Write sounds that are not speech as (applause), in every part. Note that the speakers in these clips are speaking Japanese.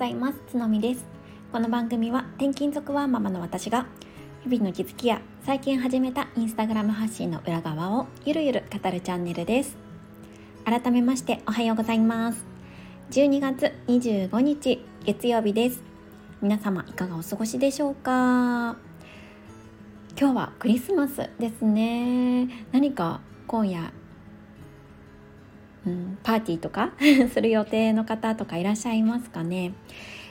ざいます。つのみです。この番組は転勤族ワーママの私が日々の気づきや最近始めたインスタグラム発信の裏側をゆるゆる語るチャンネルです。改めましておはようございます。12月25日月曜日です。皆様いかがお過ごしでしょうか？今日はクリスマスですね。何か今夜うん、パーティーとか (laughs) する予定の方とかいらっしゃいますかね、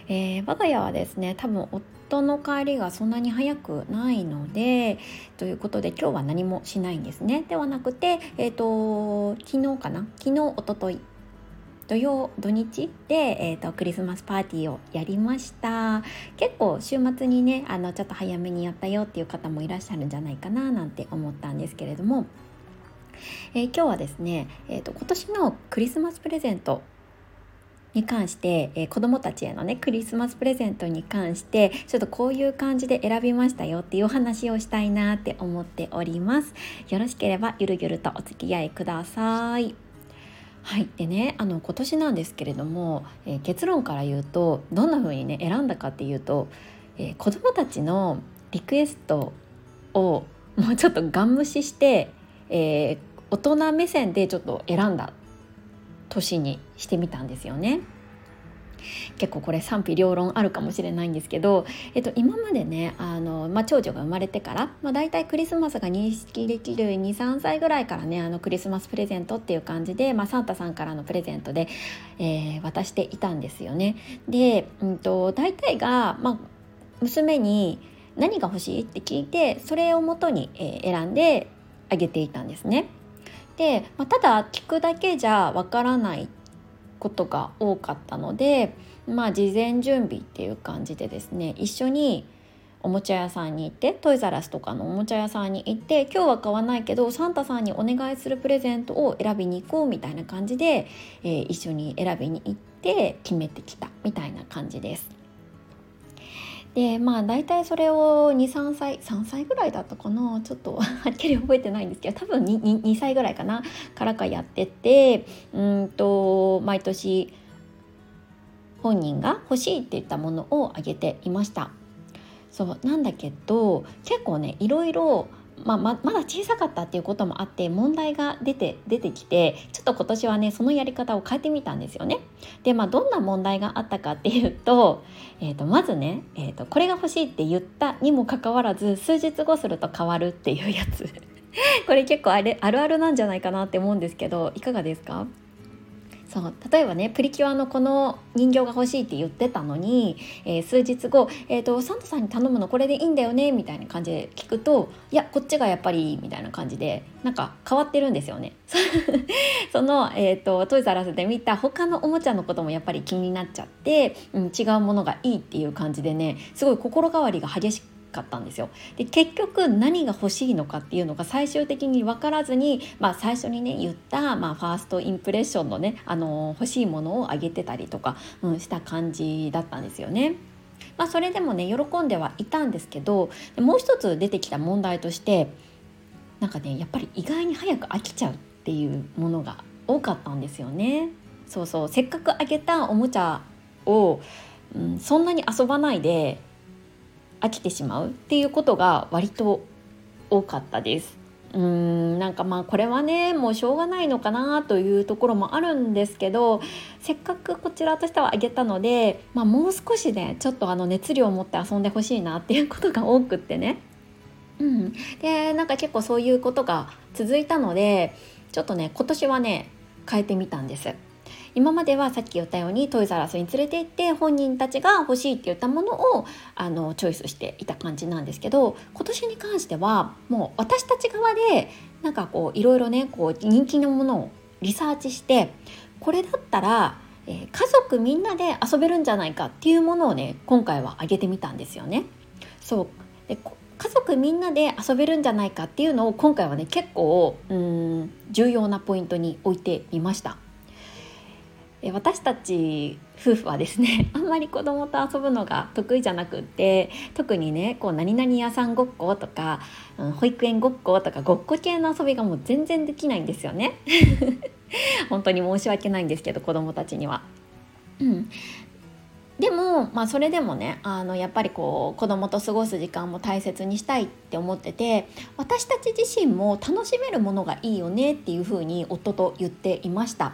えー、我が家はですね多分夫の帰りがそんなに早くないのでということで今日は何もしないんですね。ではなくて、えーと、昨日かな？昨日おととい。土曜土日で、えーと、クリスマスパーティーをやりました。結構週末にねあのちょっと早めにやったよっていう方もいらっしゃるんじゃないかななんて思ったんですけれども。えー、今日はですね、えーと、今年のクリスマスプレゼントに関して、えー、子どもたちへのねクリスマスプレゼントに関してちょっとこういう感じで選びましたよっていうお話をしたいなって思っております。よろしければゆるゆるとお付き合いください。はい。でねあの今年なんですけれども、えー、結論から言うとどんな風にね選んだかっていうと、えー、子どもたちのリクエストをもうちょっとガン無視して、えー、大人目線でちょっと選んだ年にしてみたんですよね。結構これ賛否両論あるかもしれないんですけど、えっと、今までねあの、まあ、長女が生まれてから、まあ、大体クリスマスが認識できる23歳ぐらいからねあのクリスマスプレゼントっていう感じで、まあ、サンタさんからのプレゼントで、えー、渡していたんですよね。で、うんと、大体が、まあ、娘に何が欲しいって聞いてそれをもとに、え、選んであげていたんですね。で、まあ、ただ聞くだけじゃわからないことが多かったのでまあ事前準備っていう感じでですね一緒におもちゃ屋さんに行ってトイザラスとかのおもちゃ屋さんに行って今日は買わないけどサンタさんにお願いするプレゼントを選びに行こうみたいな感じで、えー、一緒に選びに行って決めてきたみたいな感じです。でまあ大体それを23歳3歳ぐらいだったかなちょっとはっきり覚えてないんですけど多分 2, 2, 2歳ぐらいかなからかやっててうんと毎年本人が欲しいって言ったものをあげていました。そうなんだけど結構ねいろいろまあ、ままだ小さかったっていうこともあって問題が出て出てきてちょっと今年はねそのやり方を変えてみたんですよね。でまあどんな問題があったかっていうと,、えー、とまずね、えーと、これが欲しいって言ったにもかかわらず数日後すると変わるっていうやつ (laughs) これ結構あれあるあるなんじゃないかなって思うんですけどいかがですか？そう例えばねプリキュアのこの人形が欲しいって言ってたのに、えー、数日後、えーと「サンタさんに頼むのこれでいいんだよね」みたいな感じで聞くと「いやこっちがやっぱり」みたいな感じでなんか変わってるんですよね。(laughs) その、えーと、トイザらスで見た他のおもちゃのこともやっぱり気になっちゃって、うん、違うものがいいっていう感じでねすごい心変わりが激しくかったんですよで結局何が欲しいのかっていうのが最終的に分からずに、まあ、最初にね言った、まあ、ファーストインプレッションのね、あの欲しいものをあげてたりとか、うん、した感じだったんですよね。まあ、それでもね喜んではいたんですけどもう一つ出てきた問題としてなんかねやっぱり意外に早く飽きちゃうっていうものが多かったんですよね。そうそうせっかくあげたおもちゃを、うん、そんなに遊ばないで飽きてしまうっていうことが割と多かったです。うーんなんかまあこれはねもうしょうがないのかなというところもあるんですけどせっかくこちらとしてはあげたので、まあ、もう少しねちょっとあの熱量を持って遊んでほしいなっていうことが多くってね。うん、でなんか結構そういうことが続いたのでちょっとね今年はね変えてみたんです。今まではさっき言ったようにトイザらスに連れて行って本人たちが欲しいって言ったものをあのチョイスしていた感じなんですけど今年に関してはもう私たち側でなんかこういろいろねこう人気のものをリサーチしてこれだったら、えー、家族みんなで遊べるんじゃないかっていうものをね今回は挙げてみたんですよね。そうで家族みんなで遊べるんじゃないかっていうのを今回はね結構うん重要なポイントに置いてみました。私たち夫婦はですね (laughs) あんまり子供と遊ぶのが得意じゃなくって特にねこう何々屋さんごっことか、うん、保育園ごっことかごっこ系の遊びがもう全然できないんですよね (laughs) 本当に申し訳ないんですけど子供たちには。うんでも、まあ、それでもねあのやっぱりこう子供と過ごす時間も大切にしたいって思ってて私たち自身も楽しめるものがいいよねっていうふうに夫と言っていました。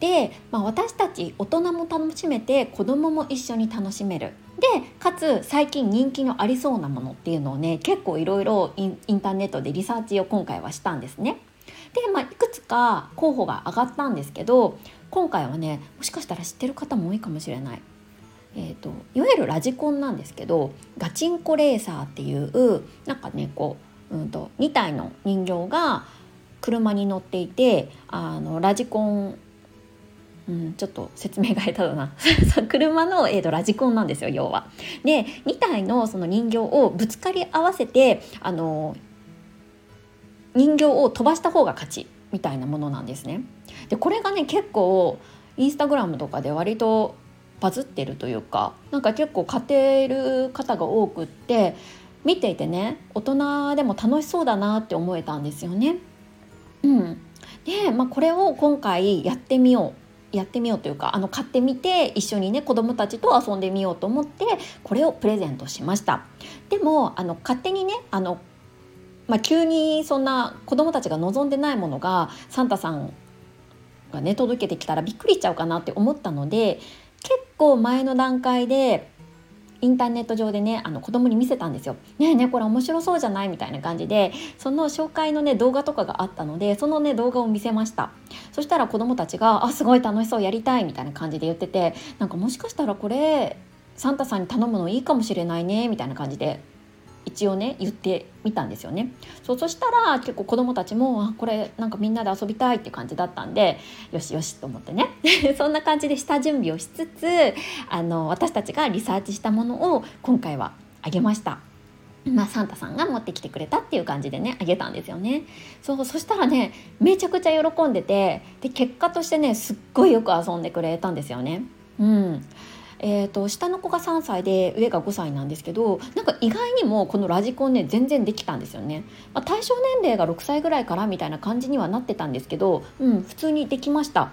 で、まあ、私たち大人も楽しめて子供も一緒に楽しめるでかつ最近人気のありそうなものっていうのをね結構いろいろインターネットでリサーチを今回はしたんですね。で、まあ、いくつか候補が上がったんですけど今回はねもしかしたら知ってる方も多いかもしれない。えーと、いわゆるラジコンなんですけどガチンコレーサーっていうなんかねこう、うんと、2体の人形が車に乗っていてあのラジコンうん、ちょっと説明が下手だな (laughs) 車の、えーと、ラジコンなんですよ要は。で2体のその人形をぶつかり合わせてあの人形を飛ばした方が勝ちみたいなものなんですね。でこれがね結構インスタグラムとかで割とバズってるというかなんか結構買っている方が多くって見ていてね大人でも楽しそうだなって思えたんですよね。うん、で、まあ、これを今回やってみようやってみようというかあの買ってみて一緒にね子どもたちと遊んでみようと思ってこれをプレゼントしました。でもあの勝手にねあの、まあ、急にそんな子どもたちが望んでないものがサンタさんがね届けてきたらびっくりしちゃうかなって思ったので結構前の段階でインターネット上でねあの子供に見せたんですよ。ねえねこれ面白そうじゃない？みたいな感じでその紹介のね動画とかがあったのでそのね動画を見せましたそしたら子供たちが「あすごい楽しそうやりたい」みたいな感じで言っててなんかもしかしたらこれサンタさんに頼むのいいかもしれないねみたいな感じで一応ね言ってみたんですよね。そうそしたら結構子どもたちもあこれなんかみんなで遊びたいって感じだったんでよしよしと思ってね。(laughs) そんな感じで下準備をしつつあの私たちがリサーチしたものを今回はあげました。まあ、サンタさんが持ってきてくれたっていう感じでねあげたんですよね。そうそしたらねめちゃくちゃ喜んでてで結果としてねすっごいよく遊んでくれたんですよね。うん。えーと、下の子が3歳で上が5歳なんですけどなんか意外にもこのラジコンね全然できたんですよね、まあ、対象年齢が6歳ぐらいからみたいな感じにはなってたんですけど、うん、普通にできました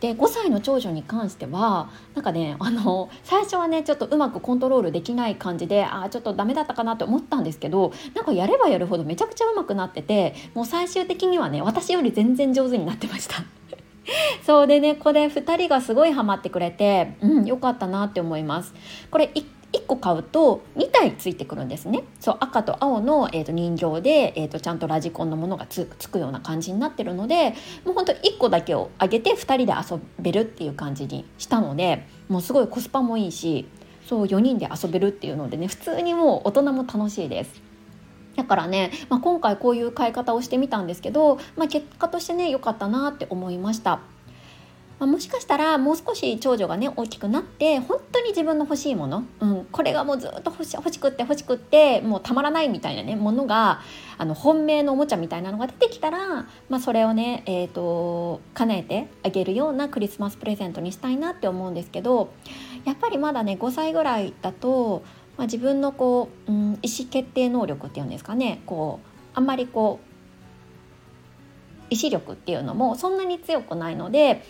で5歳の長女に関してはなんかねあの最初はねちょっとうまくコントロールできない感じでああちょっとダメだったかなって思ったんですけどなんかやればやるほどめちゃくちゃうまくなっててもう最終的にはね私より全然上手になってました。(laughs) そうでねこれ2人がすごいハマってくれてうん良かったなって思いますこれ1個買うと2体ついてくるんですねそう赤と青の、えーと、人形で、えーと、ちゃんとラジコンのものがつくような感じになってるのでもうほんと1個だけをあげて2人で遊べるっていう感じにしたのでもうすごいコスパもいいしそう4人で遊べるっていうのでね普通にもう大人も楽しいです。だからね、まあ、今回こういう買い方をしてみたんですけど、まあ、結果としてね良かったなって思いました。ま、もしかしたらもう少し長女がね大きくなって本当に自分の欲しいもの、うん、これがもうずっと欲し欲しくって欲しくってもうたまらないみたいなねものがあの本命のおもちゃみたいなのが出てきたら、まあ、それをね、えーと、叶えてあげるようなクリスマスプレゼントにしたいなって思うんですけどやっぱりまだね5歳ぐらいだと、まあ、自分のこう、うん、意思決定能力っていうんですかねこうあんまりこう意志力っていうのもそんなに強くないので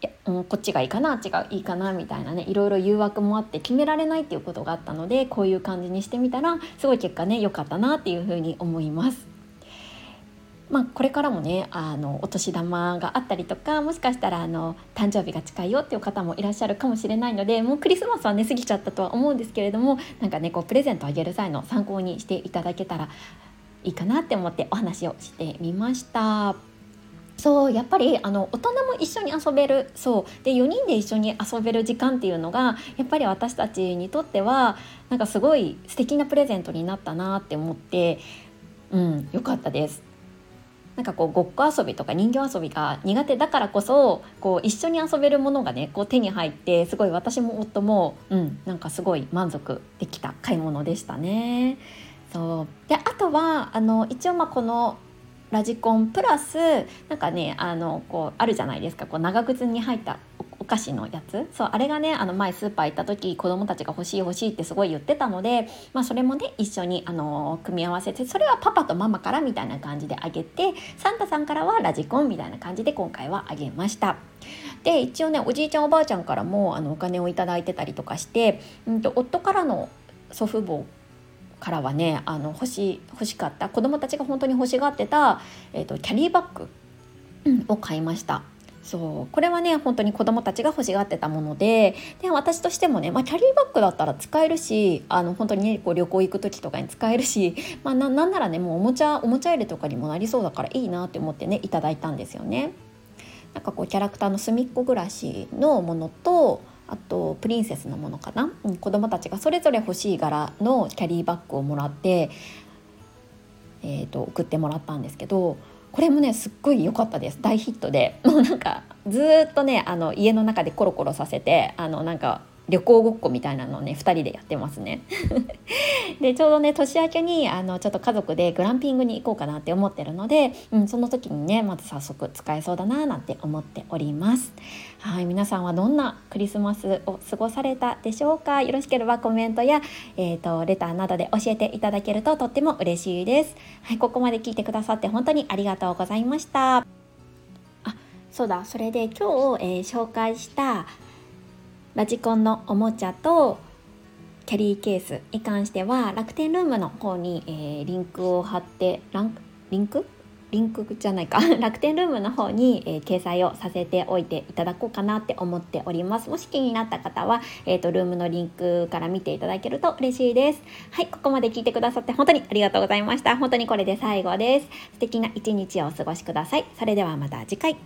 いや、うん、こっちがいいかなあっちがいいかなみたいなねいろいろ誘惑もあって決められないっていうことがあったのでこういう感じにしてみたらすごい結果ね良かったなっていうふうに思います。まあ、これからもねあのお年玉があったりとかもしかしたらあの誕生日が近いよっていう方もいらっしゃるかもしれないのでもうクリスマスはね過ぎちゃったとは思うんですけれどもなんかねこうプレゼントあげる際の参考にしていただけたらいいかなって思ってお話をしてみました。そうやっぱりあの大人も一緒に遊べるそうで4人で一緒に遊べる時間っていうのがやっぱり私たちにとってはなんかすごい素敵なプレゼントになったなって思ってうん良かったです。なんかこうごっこ遊びとか人形遊びが苦手だからこそこう一緒に遊べるものがねこう手に入ってすごい私も夫も、うん、なんかすごい満足できた買い物でしたね。そうであとはあの一応まあこのラジコンプラスなんかねあのこうあるじゃないですかこう長靴に入ったお菓子のやつ？そうあれがねあの前スーパー行った時子供たちが欲しい欲しいってすごい言ってたので、まあ、それもね一緒にあの組み合わせてそれはパパとママからみたいな感じであげてサンタさんからはラジコンみたいな感じで今回はあげました。で一応ねおじいちゃんおばあちゃんからもあのお金を頂いてたりとかして、うんと、夫からの祖父母からはねあの欲し欲しかった子供たちが本当に欲しがってた、えーと、キャリーバッグ、を買いました。そうこれはね本当に子どもたちが欲しがってたものでで私としてもね、まあ、キャリーバッグだったら使えるしあの本当にねこう旅行行く時とかに使えるし、(laughs) まあ、なんならねもうおもちゃおもちゃ入れとかにもなりそうだからいいなって思ってねいただいたんですよね。なんかこうキャラクターの隅っこ暮らしのものとあとプリンセスのものかな、うん、子供たちがそれぞれ欲しい柄のキャリーバッグをもらって、えーと送ってもらったんですけどこれもねすっごい良かったです。大ヒットで。もうなんかずっとねあの家の中でコロコロさせてあのなんか旅行ごっこみたいなのをね2人でやってますね。(laughs) でちょうどね年明けにあのちょっと家族でグランピングに行こうかなって思ってるので、うん、その時にねまず早速使えそうだななんて思っております。はい皆さんはどんなクリスマスを過ごされたでしょうか？よろしければコメントや、えーと、レターなどで教えていただけるととっても嬉しいです。はいここまで聞いてくださって本当にありがとうございました。あそうだそれで今日、えー、紹介したラジコンのおもちゃとキャリーケースに関しては楽天ルームの方に、えー、リンクを貼ってランリンク？リンクじゃないか。(laughs) 楽天ルームの方に、えー、掲載をさせておいていただこうかなって思っております。もし気になった方は、えーと、ルームのリンクから見ていただけると嬉しいです。はいここまで聞いてくださって本当にありがとうございました。本当にこれで最後です。素敵な一日をお過ごしください。それではまた次回。